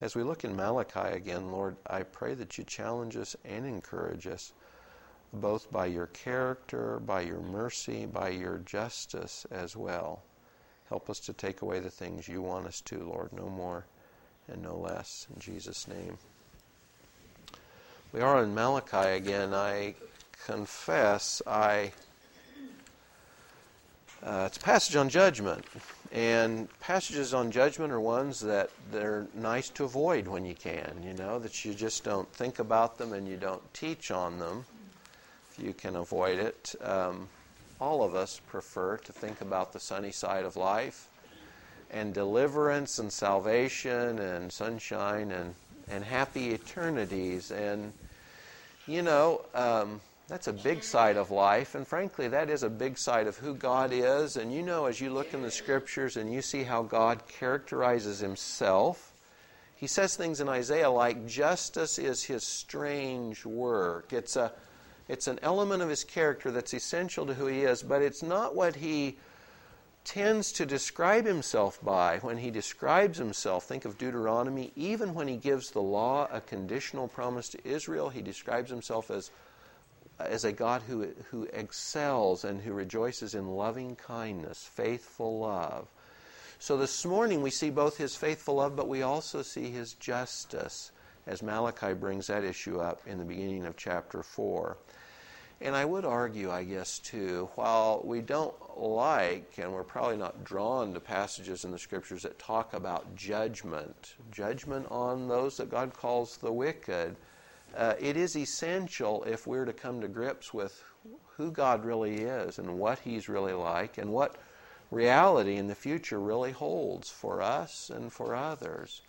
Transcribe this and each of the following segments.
As we look in Malachi again, Lord, I pray that you challenge us and encourage us, both by your character, by your mercy, by your justice as well. Help us to take away the things you want us to, Lord, no more and no less. In Jesus' name. We are in Malachi again. I confess I. Uh, it's a passage on judgment. And passages on judgment are ones that they're nice to avoid when you can, you know, that you just don't think about them and you don't teach on them if you can avoid it. Um, all of us prefer to think about the sunny side of life and deliverance and salvation and sunshine and, and happy eternities. And, you know, um, that's a big side of life, and frankly, that is a big side of who God is. And you know, as you look in the scriptures and you see how God characterizes himself, he says things in Isaiah like, Justice is his strange work. It's, a, it's an element of his character that's essential to who he is, but it's not what he tends to describe himself by when he describes himself. Think of Deuteronomy. Even when he gives the law a conditional promise to Israel, he describes himself as as a God who, who excels and who rejoices in loving kindness, faithful love. So this morning we see both his faithful love, but we also see his justice, as Malachi brings that issue up in the beginning of chapter 4. And I would argue, I guess, too, while we don't like, and we're probably not drawn to passages in the scriptures that talk about judgment, judgment on those that God calls the wicked, uh, it is essential if we're to come to grips with who God really is and what He's really like and what reality in the future really holds for us and for others.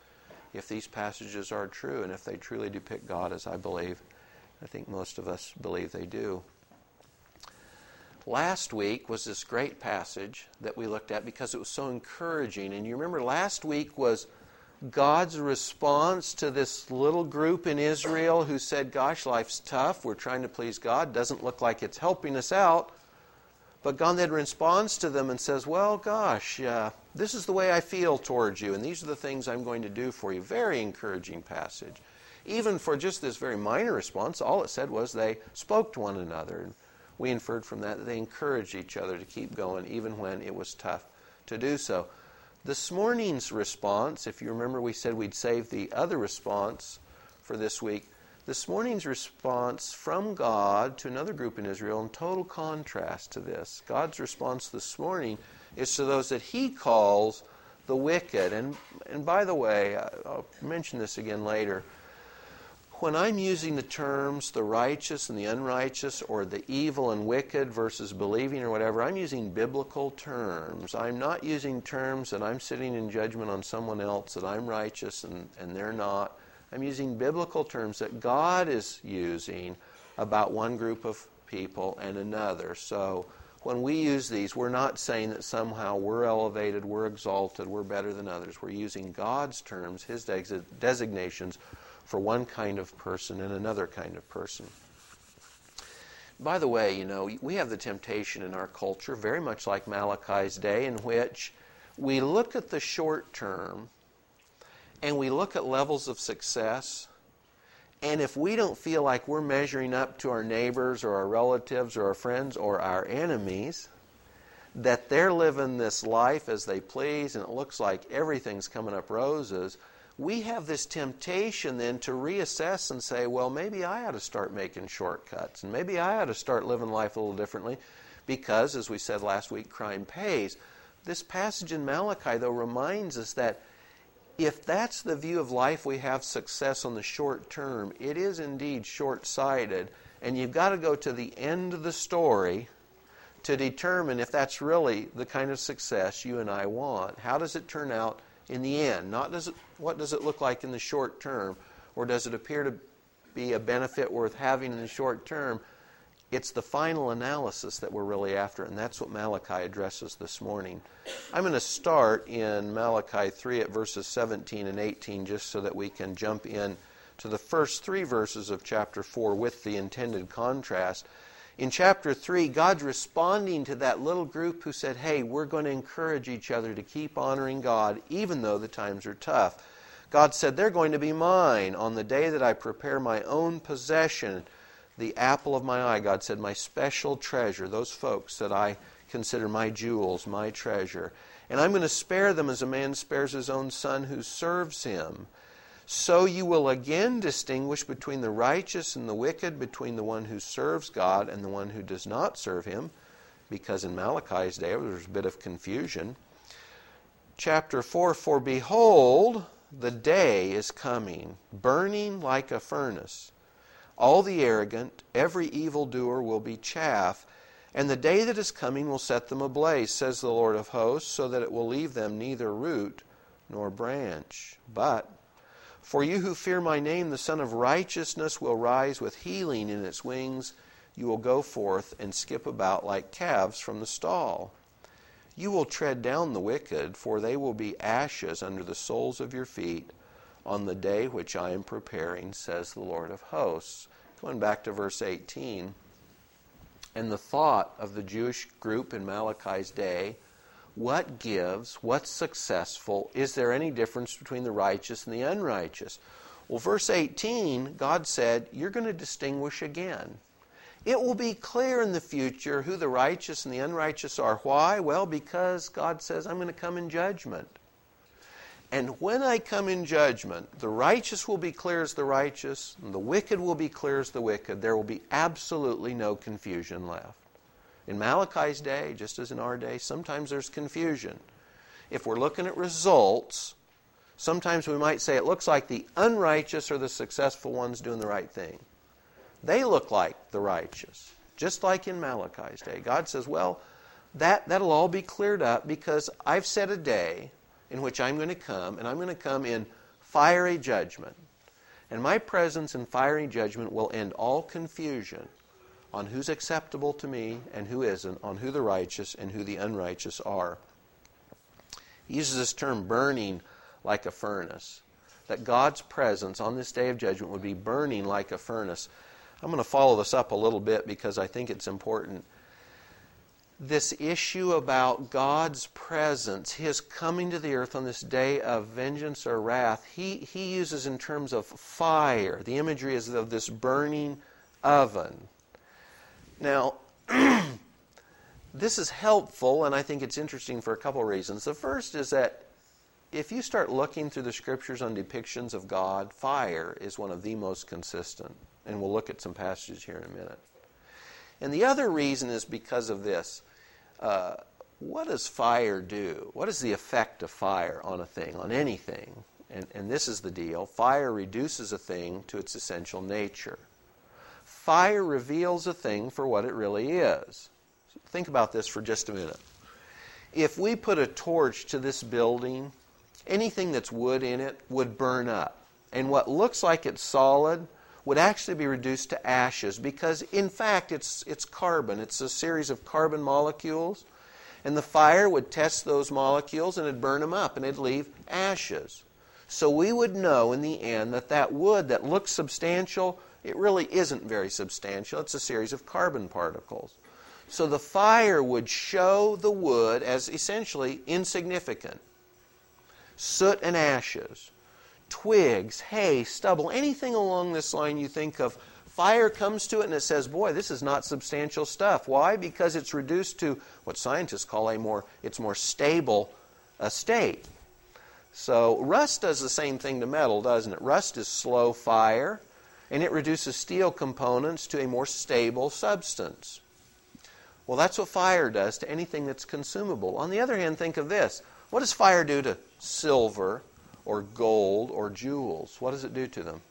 If these passages are true and if they truly depict God as I believe, I think most of us believe they do. Last week was this great passage that we looked at because it was so encouraging. And you remember last week was God's response to this little group in Israel who said, Gosh, life's tough. We're trying to please God. Doesn't look like it's helping us out. But God then responds to them and says, Well, gosh, uh, this is the way I feel towards you, and these are the things I'm going to do for you. Very encouraging passage. Even for just this very minor response, all it said was they spoke to one another. And we inferred from that that they encouraged each other to keep going, even when it was tough to do so. This morning's response, if you remember, we said we'd save the other response for this week. This morning's response from God to another group in Israel, in total contrast to this. God's response this morning is to those that He calls the wicked. And, and by the way, I'll mention this again later when I'm using the terms the righteous and the unrighteous, or the evil and wicked versus believing or whatever, I'm using biblical terms. I'm not using terms that I'm sitting in judgment on someone else, that I'm righteous and, and they're not. I'm using biblical terms that God is using about one group of people and another. So when we use these, we're not saying that somehow we're elevated, we're exalted, we're better than others. We're using God's terms, His designations for one kind of person and another kind of person. By the way, you know, we have the temptation in our culture, very much like Malachi's day, in which we look at the short term and we look at levels of success. And if we don't feel like we're measuring up to our neighbors or our relatives or our friends or our enemies, that they're living this life as they please and it looks like everything's coming up roses, we have this temptation then to reassess and say, well, maybe I ought to start making shortcuts, and maybe I ought to start living life a little differently because, as we said last week, crime pays. This passage in Malachi, though, reminds us that if that's the view of life we have success on the short term, it is indeed short sighted, and you've got to go to the end of the story to determine if that's really the kind of success you and I want. How does it turn out in the end? Not does it, what does it look like in the short term, or does it appear to be a benefit worth having in the short term? It's the final analysis that we're really after, and that's what Malachi addresses this morning. I'm going to start in Malachi 3 at verses 17 and 18 just so that we can jump in to the first three verses of chapter 4 with the intended contrast. In chapter 3, God's responding to that little group who said, Hey, we're going to encourage each other to keep honoring God even though the times are tough. God said, They're going to be mine on the day that I prepare my own possession, the apple of my eye. God said, My special treasure, those folks that I consider my jewels, my treasure. And I'm going to spare them as a man spares his own son who serves him. So you will again distinguish between the righteous and the wicked, between the one who serves God and the one who does not serve him, because in Malachi's day there was a bit of confusion. Chapter 4 For behold, the day is coming, burning like a furnace. All the arrogant, every evildoer will be chaff, and the day that is coming will set them ablaze, says the Lord of hosts, so that it will leave them neither root nor branch. But for you who fear my name, the Sun of Righteousness will rise with healing in its wings. You will go forth and skip about like calves from the stall. You will tread down the wicked, for they will be ashes under the soles of your feet on the day which I am preparing, says the Lord of hosts. Going back to verse 18. And the thought of the Jewish group in Malachi's day what gives? What's successful? Is there any difference between the righteous and the unrighteous? Well, verse 18, God said, You're going to distinguish again. It will be clear in the future who the righteous and the unrighteous are. Why? Well, because God says, I'm going to come in judgment. And when I come in judgment, the righteous will be clear as the righteous, and the wicked will be clear as the wicked. There will be absolutely no confusion left. In Malachi's day, just as in our day, sometimes there's confusion. If we're looking at results, sometimes we might say it looks like the unrighteous are the successful ones doing the right thing. They look like the righteous, just like in Malachi's day. God says, well, that, that'll all be cleared up because I've set a day in which I'm going to come, and I'm going to come in fiery judgment. And my presence in fiery judgment will end all confusion on who's acceptable to me and who isn't, on who the righteous and who the unrighteous are. He uses this term burning like a furnace. That God's presence on this day of judgment would be burning like a furnace. I'm going to follow this up a little bit because I think it's important. This issue about God's presence, His coming to the earth on this day of vengeance or wrath, he, he uses in terms of fire. The imagery is of this burning oven. Now, this is helpful, and I think it's interesting for a couple of reasons. The first is that if you start looking through the scriptures on depictions of God, fire is one of the most consistent. And we'll look at some passages here in a minute. And the other reason is because of this. Uh, what does fire do? What is the effect of fire on a thing, on anything? And, and this is the deal fire reduces a thing to its essential nature fire reveals a thing for what it really is. Think about this for just a minute. If we put a torch to this building, anything that's wood in it would burn up. And what looks like it's solid would actually be reduced to ashes because, in fact, it's, it's carbon. It's a series of carbon molecules. And the fire would test those molecules and it'd burn them up and it'd leave ashes. So we would know in the end that that wood that looks substantial it really isn't very substantial. It's a series of carbon particles. So the fire would show the wood as essentially insignificant. Soot and ashes, twigs, hay, stubble, anything along this line you think of, fire comes to it and it says, boy, this is not substantial stuff. Why? Because it's reduced to what scientists call a more, it's more stable a state. So rust does the same thing to metal, doesn't it? Rust is slow fire and it reduces steel components to a more stable substance. Well, that's what fire does to anything that's consumable. On the other hand, think of this what does fire do to silver or gold or jewels? What does it do to them?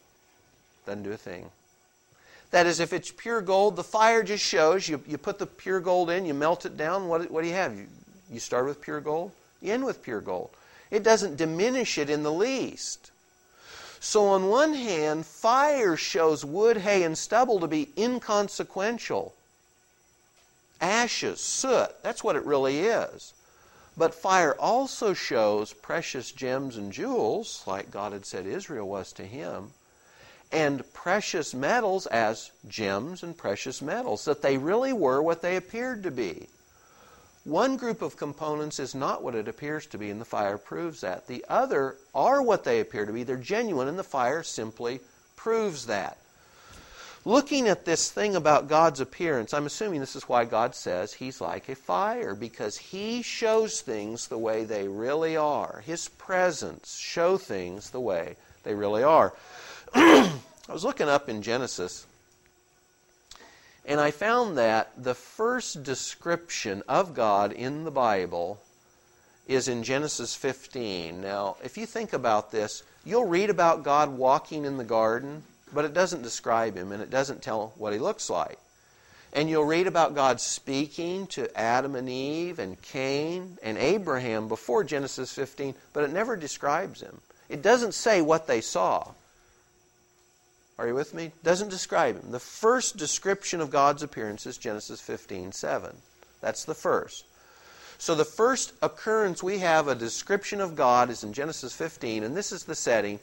Doesn't do a thing. That is, if it's pure gold, the fire just shows you, you put the pure gold in, you melt it down. What, what do you have? You, you start with pure gold, you end with pure gold. It doesn't diminish it in the least. So, on one hand, fire shows wood, hay, and stubble to be inconsequential. Ashes, soot, that's what it really is. But fire also shows precious gems and jewels, like God had said Israel was to him, and precious metals as gems and precious metals, that they really were what they appeared to be. One group of components is not what it appears to be, and the fire proves that. The other are what they appear to be. They're genuine, and the fire simply proves that. Looking at this thing about God's appearance, I'm assuming this is why God says He's like a fire, because He shows things the way they really are. His presence show things the way they really are. I was looking up in Genesis and I found that the first description of God in the Bible is in Genesis 15. Now, if you think about this, you'll read about God walking in the garden, but it doesn't describe him and it doesn't tell what he looks like. And you'll read about God speaking to Adam and Eve and Cain and Abraham before Genesis 15, but it never describes him. It doesn't say what they saw. Are you with me? Doesn't describe him. The first description of God's appearance is Genesis 15 7. That's the first. So the first occurrence we have a description of God is in Genesis 15, and this is the setting.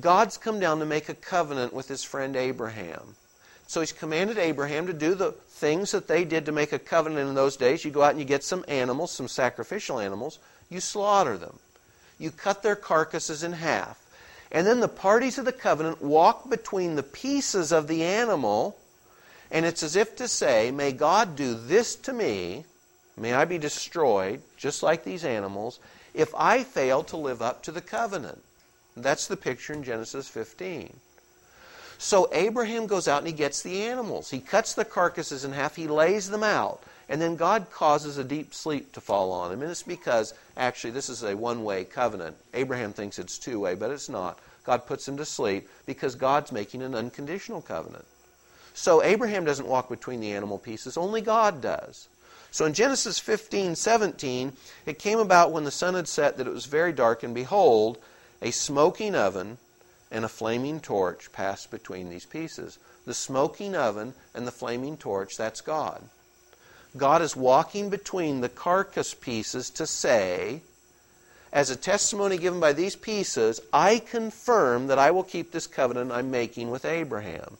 God's come down to make a covenant with his friend Abraham. So he's commanded Abraham to do the things that they did to make a covenant in those days. You go out and you get some animals, some sacrificial animals, you slaughter them. You cut their carcasses in half. And then the parties of the covenant walk between the pieces of the animal, and it's as if to say, May God do this to me, may I be destroyed, just like these animals, if I fail to live up to the covenant. That's the picture in Genesis 15. So Abraham goes out and he gets the animals. He cuts the carcasses in half, he lays them out. And then God causes a deep sleep to fall on him. And it's because, actually, this is a one way covenant. Abraham thinks it's two way, but it's not. God puts him to sleep because God's making an unconditional covenant. So Abraham doesn't walk between the animal pieces, only God does. So in Genesis 15, 17, it came about when the sun had set that it was very dark, and behold, a smoking oven and a flaming torch passed between these pieces. The smoking oven and the flaming torch, that's God. God is walking between the carcass pieces to say, as a testimony given by these pieces, I confirm that I will keep this covenant I'm making with Abraham.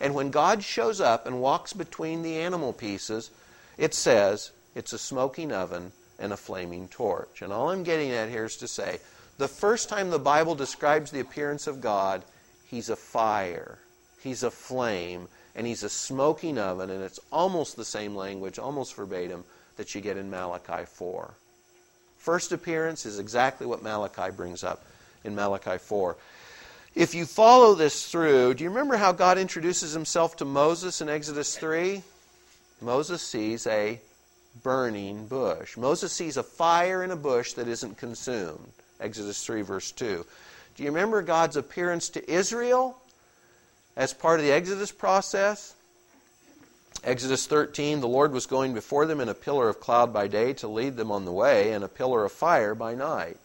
And when God shows up and walks between the animal pieces, it says it's a smoking oven and a flaming torch. And all I'm getting at here is to say the first time the Bible describes the appearance of God, he's a fire, he's a flame, and he's a smoking oven, and it's almost the same language, almost verbatim, that you get in Malachi 4. First appearance is exactly what Malachi brings up in Malachi 4. If you follow this through, do you remember how God introduces himself to Moses in Exodus 3? Moses sees a burning bush. Moses sees a fire in a bush that isn't consumed. Exodus 3, verse 2. Do you remember God's appearance to Israel? As part of the Exodus process. Exodus 13, the Lord was going before them in a pillar of cloud by day to lead them on the way, and a pillar of fire by night.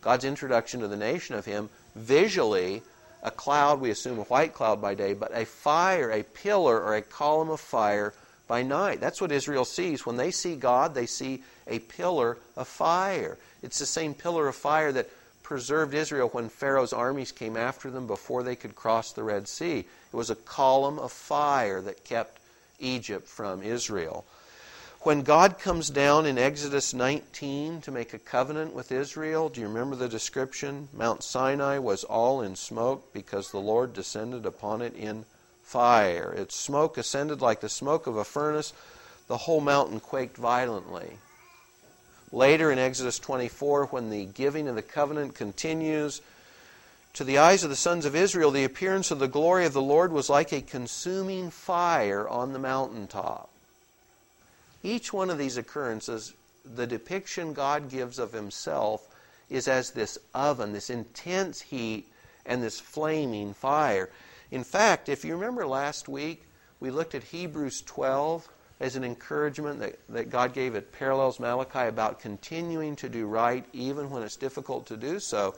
God's introduction to the nation of Him, visually, a cloud, we assume a white cloud by day, but a fire, a pillar, or a column of fire by night. That's what Israel sees. When they see God, they see a pillar of fire. It's the same pillar of fire that preserved Israel when Pharaoh's armies came after them before they could cross the Red Sea. It was a column of fire that kept Egypt from Israel. When God comes down in Exodus 19 to make a covenant with Israel, do you remember the description? Mount Sinai was all in smoke because the Lord descended upon it in fire. Its smoke ascended like the smoke of a furnace. The whole mountain quaked violently. Later in Exodus 24, when the giving of the covenant continues, to the eyes of the sons of Israel, the appearance of the glory of the Lord was like a consuming fire on the mountaintop. Each one of these occurrences, the depiction God gives of himself is as this oven, this intense heat, and this flaming fire. In fact, if you remember last week, we looked at Hebrews 12 as an encouragement that, that God gave it parallels Malachi about continuing to do right even when it's difficult to do so.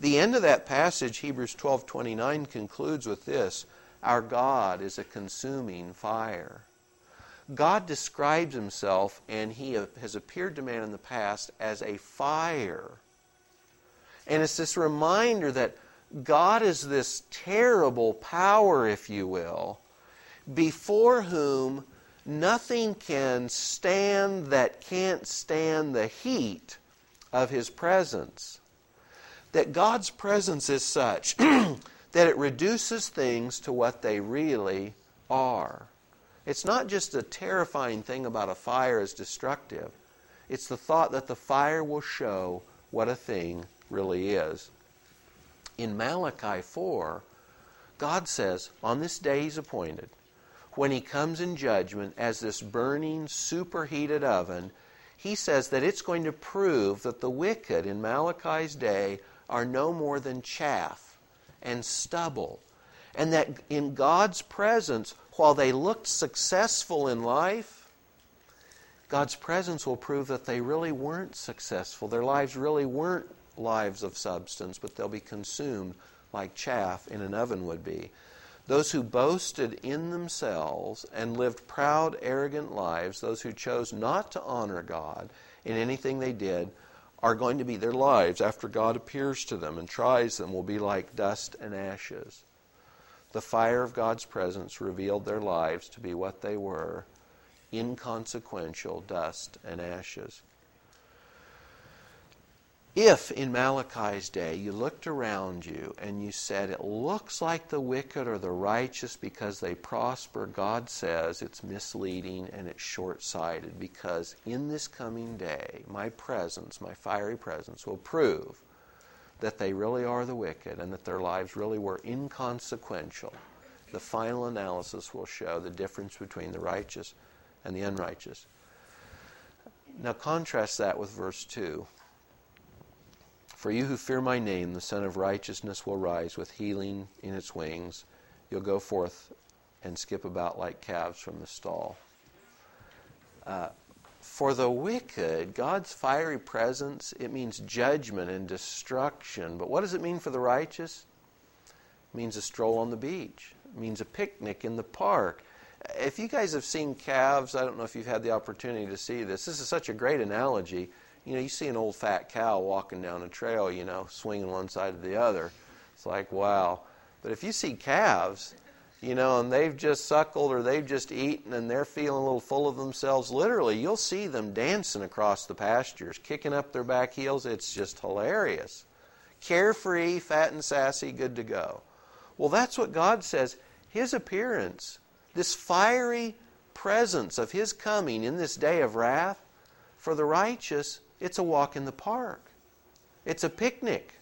The end of that passage, Hebrews 12:29 concludes with this, our God is a consuming fire. God describes himself and he has appeared to man in the past as a fire. And it's this reminder that God is this terrible power, if you will, before whom nothing can stand that can't stand the heat of His presence. That God's presence is such that it reduces things to what they really are. It's not just a terrifying thing about a fire is destructive, it's the thought that the fire will show what a thing really is. In Malachi 4, God says, On this day He's appointed, when He comes in judgment as this burning, superheated oven, He says that it's going to prove that the wicked in Malachi's day are no more than chaff and stubble. And that in God's presence, while they looked successful in life, God's presence will prove that they really weren't successful. Their lives really weren't lives of substance, but they'll be consumed like chaff in an oven would be. Those who boasted in themselves and lived proud, arrogant lives, those who chose not to honor God in anything they did, are going to be their lives after God appears to them and tries them will be like dust and ashes. The fire of God's presence revealed their lives to be what they were inconsequential dust and ashes. If in Malachi's day you looked around you and you said, It looks like the wicked or the righteous because they prosper, God says it's misleading and it's short sighted because in this coming day, my presence, my fiery presence, will prove that they really are the wicked and that their lives really were inconsequential. The final analysis will show the difference between the righteous and the unrighteous. Now, contrast that with verse 2. For you who fear my name, the Sun of Righteousness will rise with healing in its wings. You'll go forth and skip about like calves from the stall. Uh, for the wicked, God's fiery presence, it means judgment and destruction. But what does it mean for the righteous? It means a stroll on the beach. It means a picnic in the park. If you guys have seen calves, I don't know if you've had the opportunity to see this. This is such a great analogy. You know, you see an old fat cow walking down a trail, you know, swinging one side to the other. It's like, wow. But if you see calves, you know, and they've just suckled or they've just eaten and they're feeling a little full of themselves, literally, you'll see them dancing across the pastures, kicking up their back heels. It's just hilarious. Carefree, fat and sassy, good to go. Well, that's what God says. His appearance, this fiery presence of His coming in this day of wrath, for the righteous, it's a walk in the park. It's a picnic.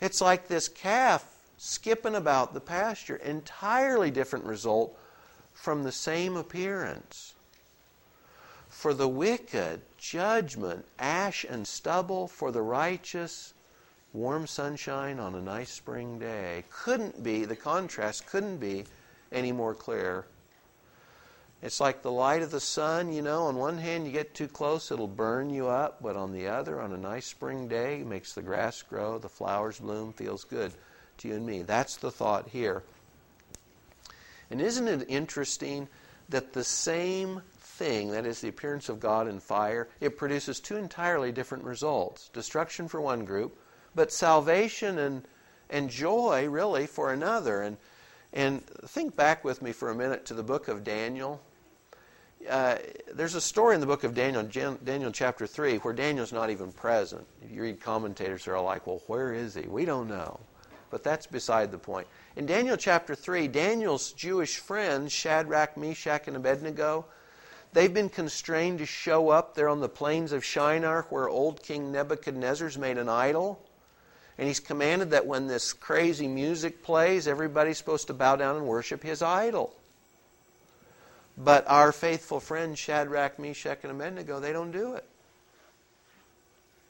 It's like this calf skipping about the pasture. Entirely different result from the same appearance. For the wicked, judgment, ash and stubble. For the righteous, warm sunshine on a nice spring day. Couldn't be, the contrast couldn't be any more clear. It's like the light of the sun, you know, on one hand you get too close, it'll burn you up, but on the other, on a nice spring day, it makes the grass grow, the flowers bloom, feels good to you and me. That's the thought here. And isn't it interesting that the same thing, that is the appearance of God in fire, it produces two entirely different results destruction for one group, but salvation and, and joy, really, for another. And, and think back with me for a minute to the book of Daniel. Uh, there's a story in the book of Daniel, Daniel chapter 3, where Daniel's not even present. If you read commentators, they're all like, well, where is he? We don't know but that's beside the point. In Daniel chapter 3, Daniel's Jewish friends, Shadrach, Meshach, and Abednego, they've been constrained to show up there on the plains of Shinar where old King Nebuchadnezzar's made an idol. And he's commanded that when this crazy music plays, everybody's supposed to bow down and worship his idol. But our faithful friends, Shadrach, Meshach, and Abednego, they don't do it.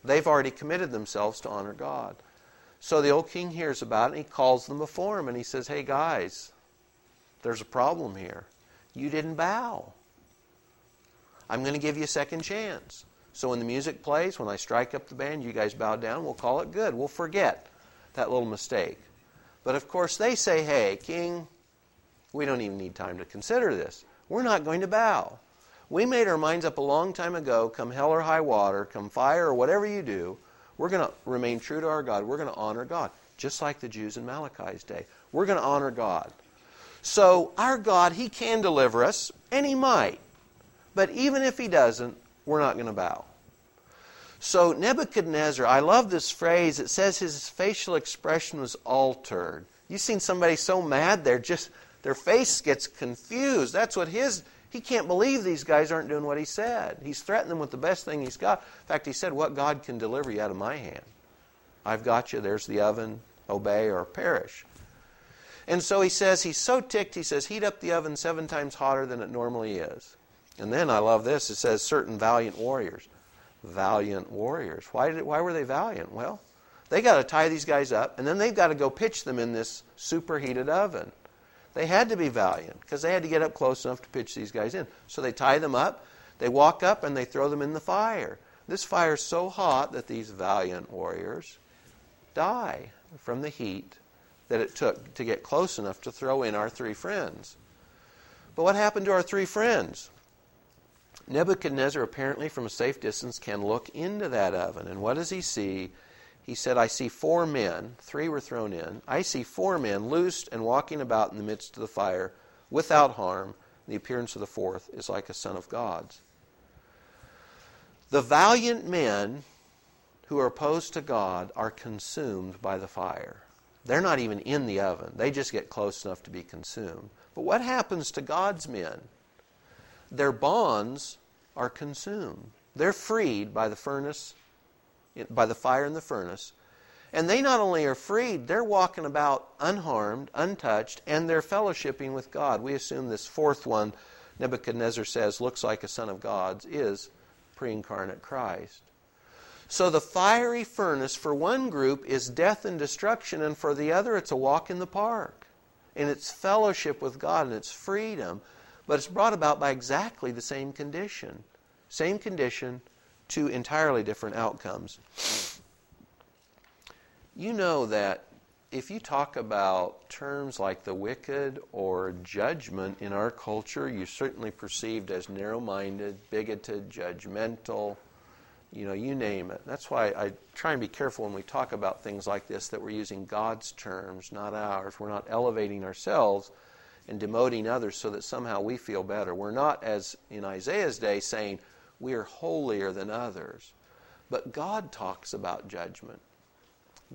They've already committed themselves to honor God. So the old king hears about it and he calls them before him and he says, Hey guys, there's a problem here. You didn't bow. I'm going to give you a second chance. So when the music plays, when I strike up the band, you guys bow down, we'll call it good. We'll forget that little mistake. But of course, they say, Hey, king, we don't even need time to consider this. We're not going to bow. We made our minds up a long time ago come hell or high water, come fire or whatever you do, we're going to remain true to our God. We're going to honor God, just like the Jews in Malachi's day. We're going to honor God. So, our God, He can deliver us, and He might. But even if he doesn't, we're not going to bow. So Nebuchadnezzar, I love this phrase. It says his facial expression was altered. You've seen somebody so mad they're just their face gets confused. That's what his he can't believe these guys aren't doing what he said. He's threatened them with the best thing he's got. In fact, he said, What God can deliver you out of my hand? I've got you. There's the oven. Obey or perish. And so he says, he's so ticked, he says, heat up the oven seven times hotter than it normally is. And then I love this. It says, certain valiant warriors. Valiant warriors. Why, did, why were they valiant? Well, they got to tie these guys up, and then they've got to go pitch them in this superheated oven. They had to be valiant because they had to get up close enough to pitch these guys in. So they tie them up, they walk up, and they throw them in the fire. This fire is so hot that these valiant warriors die from the heat that it took to get close enough to throw in our three friends. But what happened to our three friends? Nebuchadnezzar, apparently from a safe distance, can look into that oven. And what does he see? he said, I see four men, three were thrown in. I see four men loosed and walking about in the midst of the fire without harm. The appearance of the fourth is like a son of God's. The valiant men who are opposed to God are consumed by the fire. They're not even in the oven, they just get close enough to be consumed. But what happens to God's men? Their bonds are consumed. They're freed by the furnace by the fire in the furnace. And they not only are freed, they're walking about unharmed, untouched, and they're fellowshipping with God. We assume this fourth one, Nebuchadnezzar says, looks like a son of God's, is pre incarnate Christ. So the fiery furnace for one group is death and destruction, and for the other it's a walk in the park. And it's fellowship with God and it's freedom, but it's brought about by exactly the same condition. Same condition, two entirely different outcomes. You know that if you talk about terms like the wicked or judgment in our culture, you're certainly perceived as narrow minded, bigoted, judgmental, you know, you name it. That's why I try and be careful when we talk about things like this that we're using God's terms, not ours. We're not elevating ourselves and demoting others so that somehow we feel better. We're not, as in Isaiah's day, saying, we are holier than others. But God talks about judgment.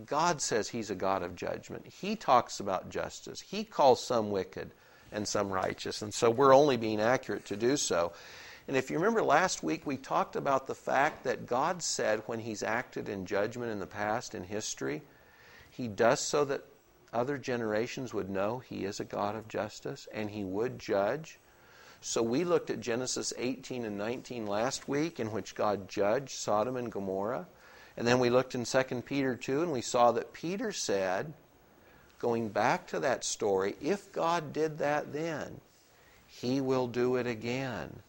God says He's a God of judgment. He talks about justice. He calls some wicked and some righteous. And so we're only being accurate to do so. And if you remember last week, we talked about the fact that God said when He's acted in judgment in the past, in history, He does so that other generations would know He is a God of justice and He would judge. So we looked at Genesis 18 and 19 last week, in which God judged Sodom and Gomorrah. And then we looked in 2 Peter 2, and we saw that Peter said, going back to that story, if God did that then, he will do it again.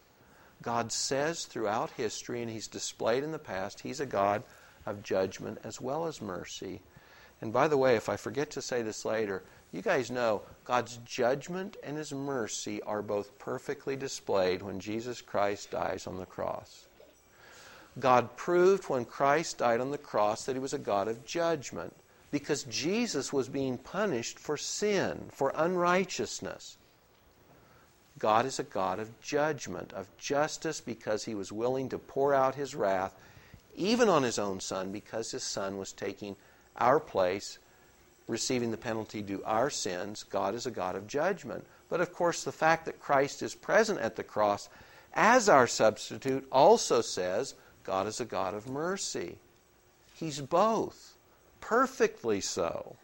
God says throughout history, and he's displayed in the past, he's a God of judgment as well as mercy. And by the way, if I forget to say this later, you guys know God's judgment and His mercy are both perfectly displayed when Jesus Christ dies on the cross. God proved when Christ died on the cross that He was a God of judgment because Jesus was being punished for sin, for unrighteousness. God is a God of judgment, of justice, because He was willing to pour out His wrath even on His own Son because His Son was taking our place receiving the penalty due our sins, God is a God of judgment. But of course, the fact that Christ is present at the cross as our substitute also says God is a God of mercy. He's both, perfectly so.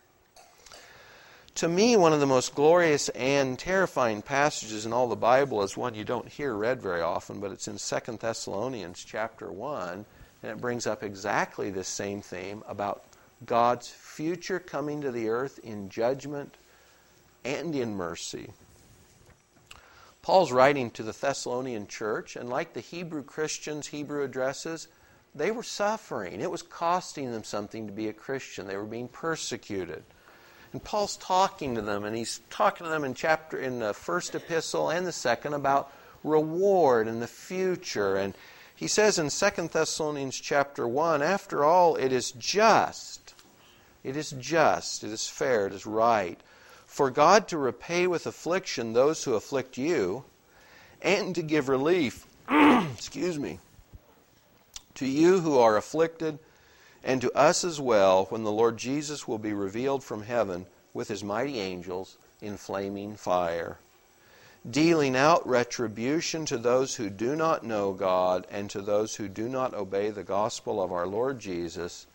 To me, one of the most glorious and terrifying passages in all the Bible is one you don't hear read very often, but it's in 2 Thessalonians chapter 1, and it brings up exactly this same theme about God's future coming to the earth in judgment and in mercy. Paul's writing to the Thessalonian church, and like the Hebrew Christians, Hebrew addresses, they were suffering. It was costing them something to be a Christian. They were being persecuted. And Paul's talking to them, and he's talking to them in chapter in the first epistle and the second about reward and the future. And he says in 2 Thessalonians chapter 1, after all, it is just it is just, it is fair, it is right for God to repay with affliction those who afflict you, and to give relief Excuse me. To you who are afflicted, and to us as well, when the Lord Jesus will be revealed from heaven with his mighty angels in flaming fire, dealing out retribution to those who do not know God and to those who do not obey the gospel of our Lord Jesus.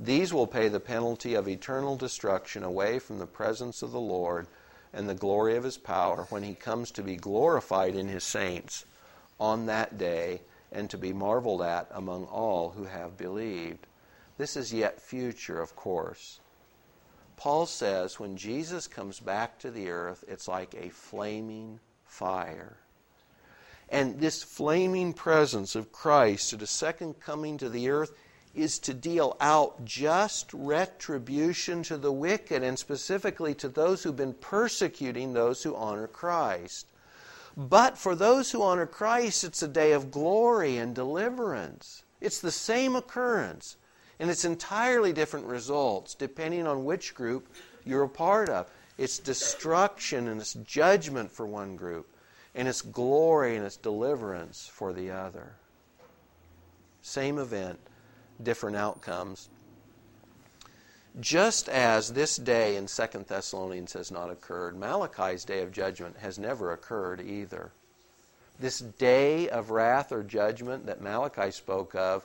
These will pay the penalty of eternal destruction away from the presence of the Lord and the glory of his power when he comes to be glorified in his saints on that day and to be marveled at among all who have believed. This is yet future, of course. Paul says when Jesus comes back to the earth, it's like a flaming fire. And this flaming presence of Christ at a second coming to the earth is to deal out just retribution to the wicked and specifically to those who've been persecuting those who honor Christ. But for those who honor Christ, it's a day of glory and deliverance. It's the same occurrence, and it's entirely different results depending on which group you're a part of. It's destruction and it's judgment for one group, and it's glory and it's deliverance for the other. Same event, different outcomes. Just as this day in 2 Thessalonians has not occurred, Malachi's day of judgment has never occurred either. This day of wrath or judgment that Malachi spoke of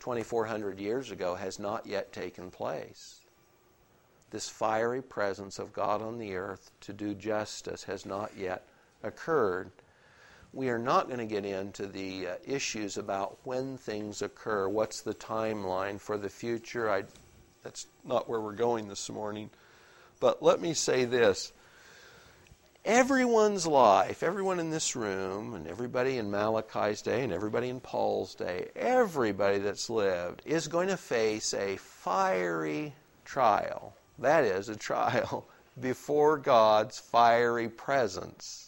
2,400 years ago has not yet taken place. This fiery presence of God on the earth to do justice has not yet occurred. We are not going to get into the uh, issues about when things occur, what's the timeline for the future. I that's not where we're going this morning. But let me say this everyone's life, everyone in this room, and everybody in Malachi's day, and everybody in Paul's day, everybody that's lived is going to face a fiery trial. That is, a trial before God's fiery presence.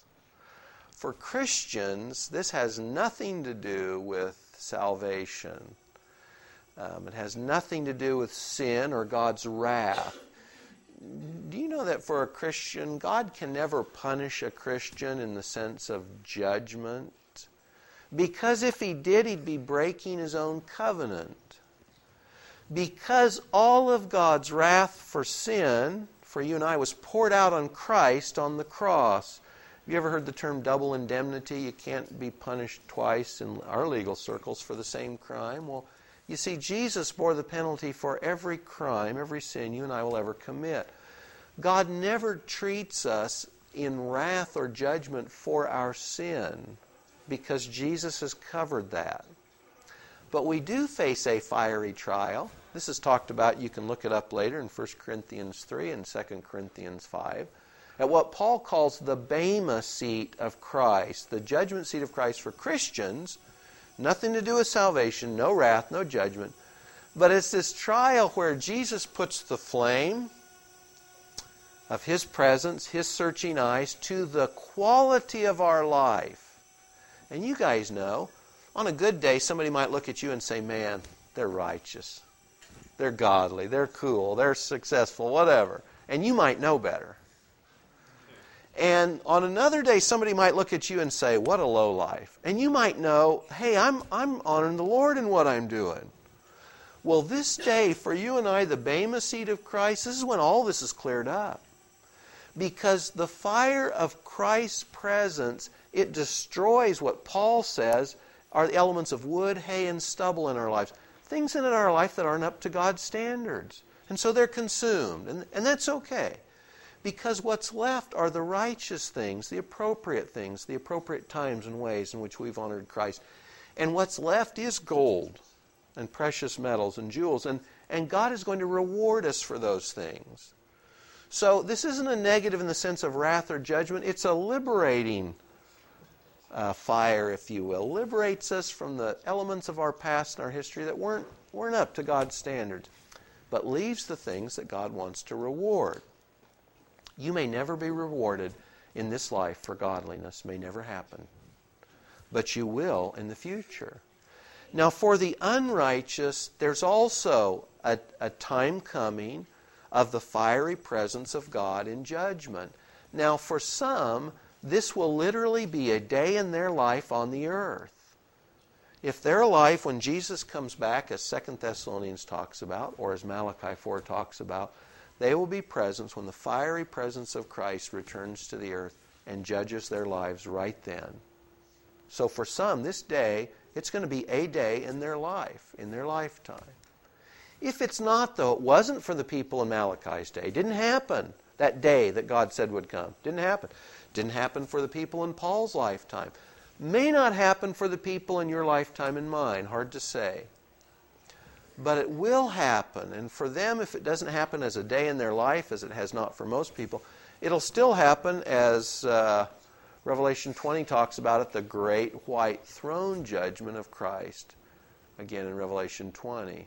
For Christians, this has nothing to do with salvation. Um, it has nothing to do with sin or God's wrath. Do you know that for a Christian, God can never punish a Christian in the sense of judgment? Because if he did, he'd be breaking his own covenant. Because all of God's wrath for sin, for you and I, was poured out on Christ on the cross. Have you ever heard the term double indemnity? You can't be punished twice in our legal circles for the same crime. Well, you see, Jesus bore the penalty for every crime, every sin you and I will ever commit. God never treats us in wrath or judgment for our sin because Jesus has covered that. But we do face a fiery trial. This is talked about, you can look it up later in 1 Corinthians 3 and 2 Corinthians 5, at what Paul calls the Bema seat of Christ, the judgment seat of Christ for Christians Nothing to do with salvation, no wrath, no judgment. But it's this trial where Jesus puts the flame of His presence, His searching eyes, to the quality of our life. And you guys know, on a good day, somebody might look at you and say, Man, they're righteous. They're godly. They're cool. They're successful, whatever. And you might know better. And on another day, somebody might look at you and say, What a low life. And you might know, Hey, I'm, I'm honoring the Lord in what I'm doing. Well, this day, for you and I, the Bema seat of Christ, this is when all this is cleared up. Because the fire of Christ's presence, it destroys what Paul says are the elements of wood, hay, and stubble in our lives. Things in our life that aren't up to God's standards. And so they're consumed. And, and that's okay because what's left are the righteous things, the appropriate things, the appropriate times and ways in which we've honored Christ. And what's left is gold and precious metals and jewels. And, and God is going to reward us for those things. So this isn't a negative in the sense of wrath or judgment, it's a liberating uh, fire, if you will. Liberates us from the elements of our past and our history that weren't, weren't up to God's standards, but leaves the things that God wants to reward. You may never be rewarded in this life for godliness, may never happen. But you will in the future. Now, for the unrighteous, there's also a, a time coming of the fiery presence of God in judgment. Now, for some, this will literally be a day in their life on the earth. if their life, when Jesus comes back, as 2 Thessalonians talks about, or as Malachi 4 talks about, they will be present when the fiery presence of Christ returns to the earth and judges their lives right then. So for some, this day, it's going to be a day in their life, in their lifetime. If it's not, though, it wasn't for the people in Malachi's day. It didn't happen that day that God said would come. Didn't happen. Didn't happen for the people in Paul's lifetime. May not happen for the people in your lifetime and mine. Hard to say. But it will happen. And for them, if it doesn't happen as a day in their life, as it has not for most people, it'll still happen as uh, Revelation 20 talks about it the great white throne judgment of Christ. Again in Revelation 20.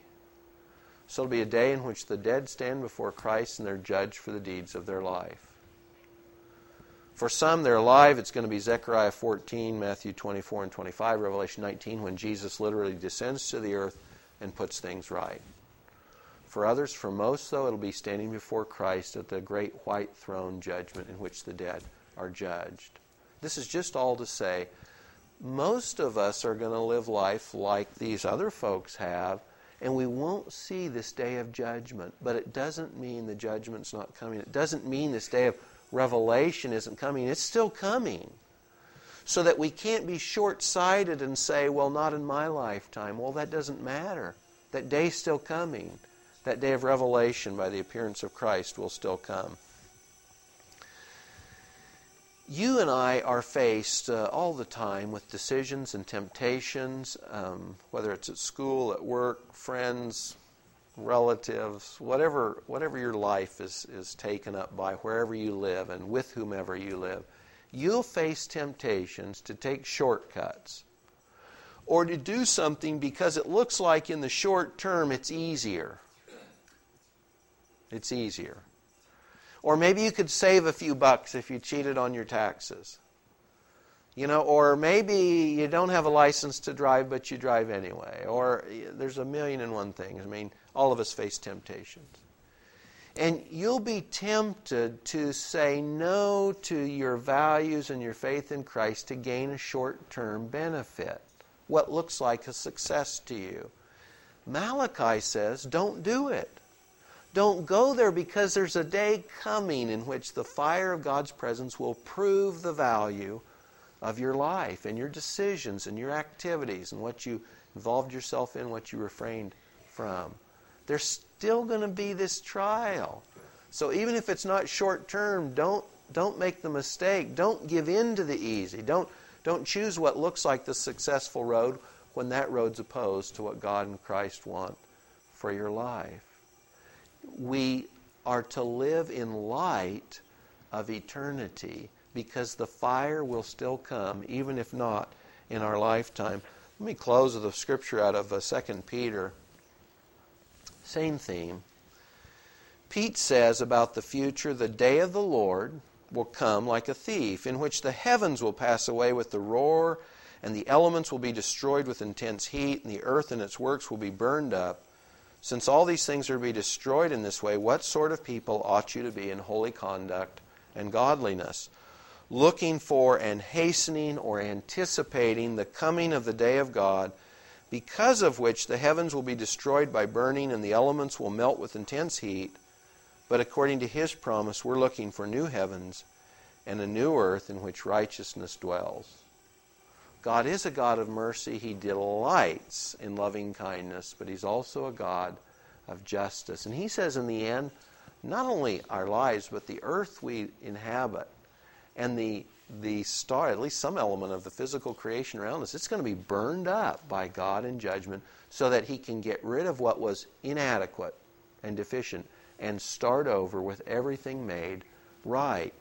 So it'll be a day in which the dead stand before Christ and they're judged for the deeds of their life. For some, they're alive. It's going to be Zechariah 14, Matthew 24 and 25, Revelation 19, when Jesus literally descends to the earth and puts things right. For others, for most, though, it'll be standing before Christ at the great white throne judgment in which the dead are judged. This is just all to say most of us are going to live life like these other folks have, and we won't see this day of judgment. But it doesn't mean the judgment's not coming. It doesn't mean this day of revelation isn't coming. It's still coming. So that we can't be short sighted and say, well, not in my lifetime. Well, that doesn't matter. That day's still coming. That day of revelation by the appearance of Christ will still come you and I are faced uh, all the time with decisions and temptations, um, whether it's at school, at work, friends, relatives, whatever, whatever your life is, is taken up by, wherever you live and with whomever you live. You'll face temptations to take shortcuts or to do something because it looks like in the short term it's easier. It's easier. Or maybe you could save a few bucks if you cheated on your taxes. You know, or maybe you don't have a license to drive, but you drive anyway. Or there's a million and one things. I mean, all of us face temptations. And you'll be tempted to say no to your values and your faith in Christ to gain a short term benefit, what looks like a success to you. Malachi says, don't do it. Don't go there because there's a day coming in which the fire of God's presence will prove the value of your life and your decisions and your activities and what you involved yourself in, what you refrained from. There's still going to be this trial. So even if it's not short term, don't don't make the mistake. Don't give in to the easy. Don't don't choose what looks like the successful road when that road's opposed to what God and Christ want for your life we are to live in light of eternity because the fire will still come, even if not in our lifetime. Let me close with a scripture out of uh, 2 Peter. Same theme. Pete says about the future, the day of the Lord will come like a thief, in which the heavens will pass away with the roar, and the elements will be destroyed with intense heat, and the earth and its works will be burned up. Since all these things are to be destroyed in this way, what sort of people ought you to be in holy conduct and godliness? Looking for and hastening or anticipating the coming of the day of God, because of which the heavens will be destroyed by burning and the elements will melt with intense heat. But according to his promise, we're looking for new heavens and a new earth in which righteousness dwells. God is a God of mercy. He delights in loving kindness, but He's also a God of justice. And He says in the end, not only our lives, but the earth we inhabit and the, the star, at least some element of the physical creation around us, it's going to be burned up by God in judgment so that He can get rid of what was inadequate and deficient and start over with everything made right.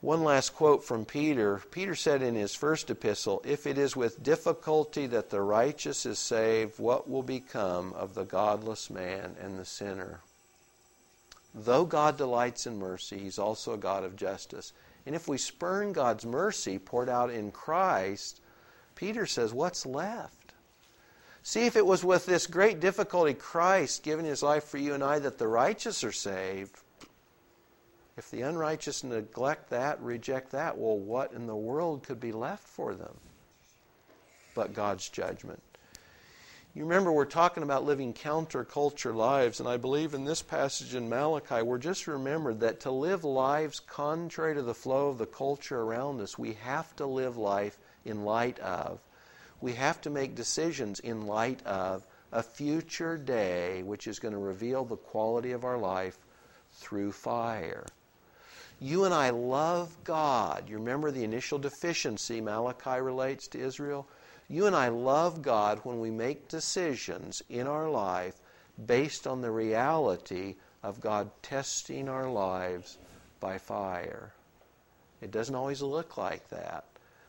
One last quote from Peter. Peter said in his first epistle, If it is with difficulty that the righteous is saved, what will become of the godless man and the sinner? Though God delights in mercy, He's also a God of justice. And if we spurn God's mercy poured out in Christ, Peter says, What's left? See, if it was with this great difficulty, Christ giving His life for you and I, that the righteous are saved, if the unrighteous neglect that, reject that, well, what in the world could be left for them? but God's judgment. You remember, we're talking about living counterculture lives, and I believe in this passage in Malachi, we're just remembered that to live lives contrary to the flow of the culture around us, we have to live life in light of. We have to make decisions in light of a future day which is going to reveal the quality of our life through fire. You and I love God. You remember the initial deficiency Malachi relates to Israel? You and I love God when we make decisions in our life based on the reality of God testing our lives by fire. It doesn't always look like that.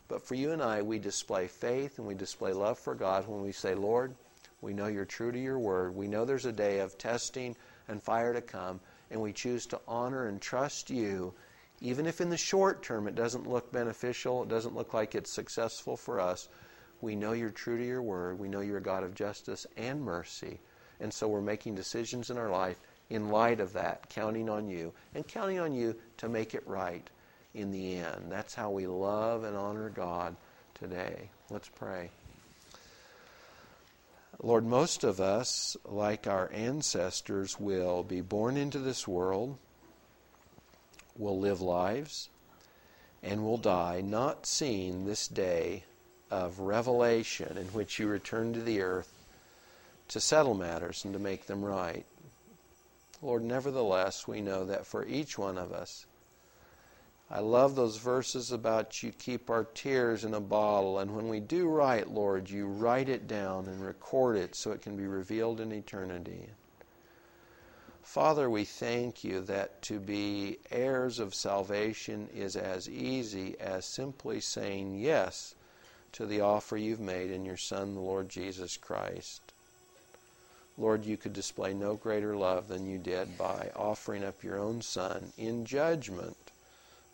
But for you and I, we display faith and we display love for God when we say, Lord, we know you're true to your word. We know there's a day of testing and fire to come, and we choose to honor and trust you, even if in the short term it doesn't look beneficial, it doesn't look like it's successful for us. We know you're true to your word. We know you're a God of justice and mercy. And so we're making decisions in our life in light of that, counting on you, and counting on you to make it right in the end. That's how we love and honor God today. Let's pray. Lord, most of us, like our ancestors, will be born into this world, will live lives, and will die not seeing this day of revelation in which you return to the earth to settle matters and to make them right. Lord, nevertheless, we know that for each one of us, I love those verses about you keep our tears in a bottle, and when we do right, Lord, you write it down and record it so it can be revealed in eternity. Father, we thank you that to be heirs of salvation is as easy as simply saying yes to the offer you've made in your Son, the Lord Jesus Christ. Lord, you could display no greater love than you did by offering up your own Son in judgment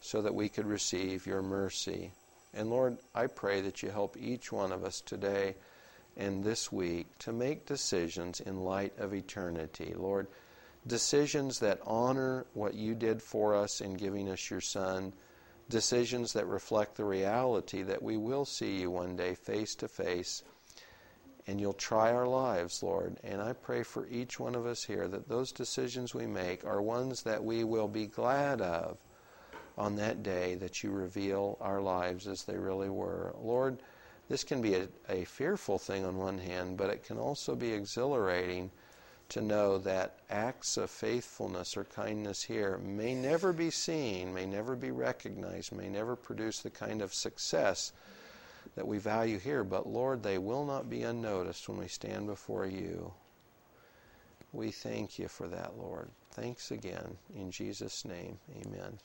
so that we could receive your mercy. And Lord, I pray that you help each one of us today and this week to make decisions in light of eternity. Lord, decisions that honor what you did for us in giving us your Son decisions that reflect the reality that we will see you one day face to face and you'll try our lives, Lord. And I pray for each one of us here that those decisions we make are ones that we will be glad of on that day that you reveal our lives as they really were. Lord, this can be a, a fearful thing on one hand, but it can also be exhilarating to know that acts of faithfulness or kindness here may never be seen, may never be recognized, may never produce the kind of success that we value here, but Lord, they will not be unnoticed when we stand before you. We thank you for that, Lord. Thanks again. In Jesus' name, amen.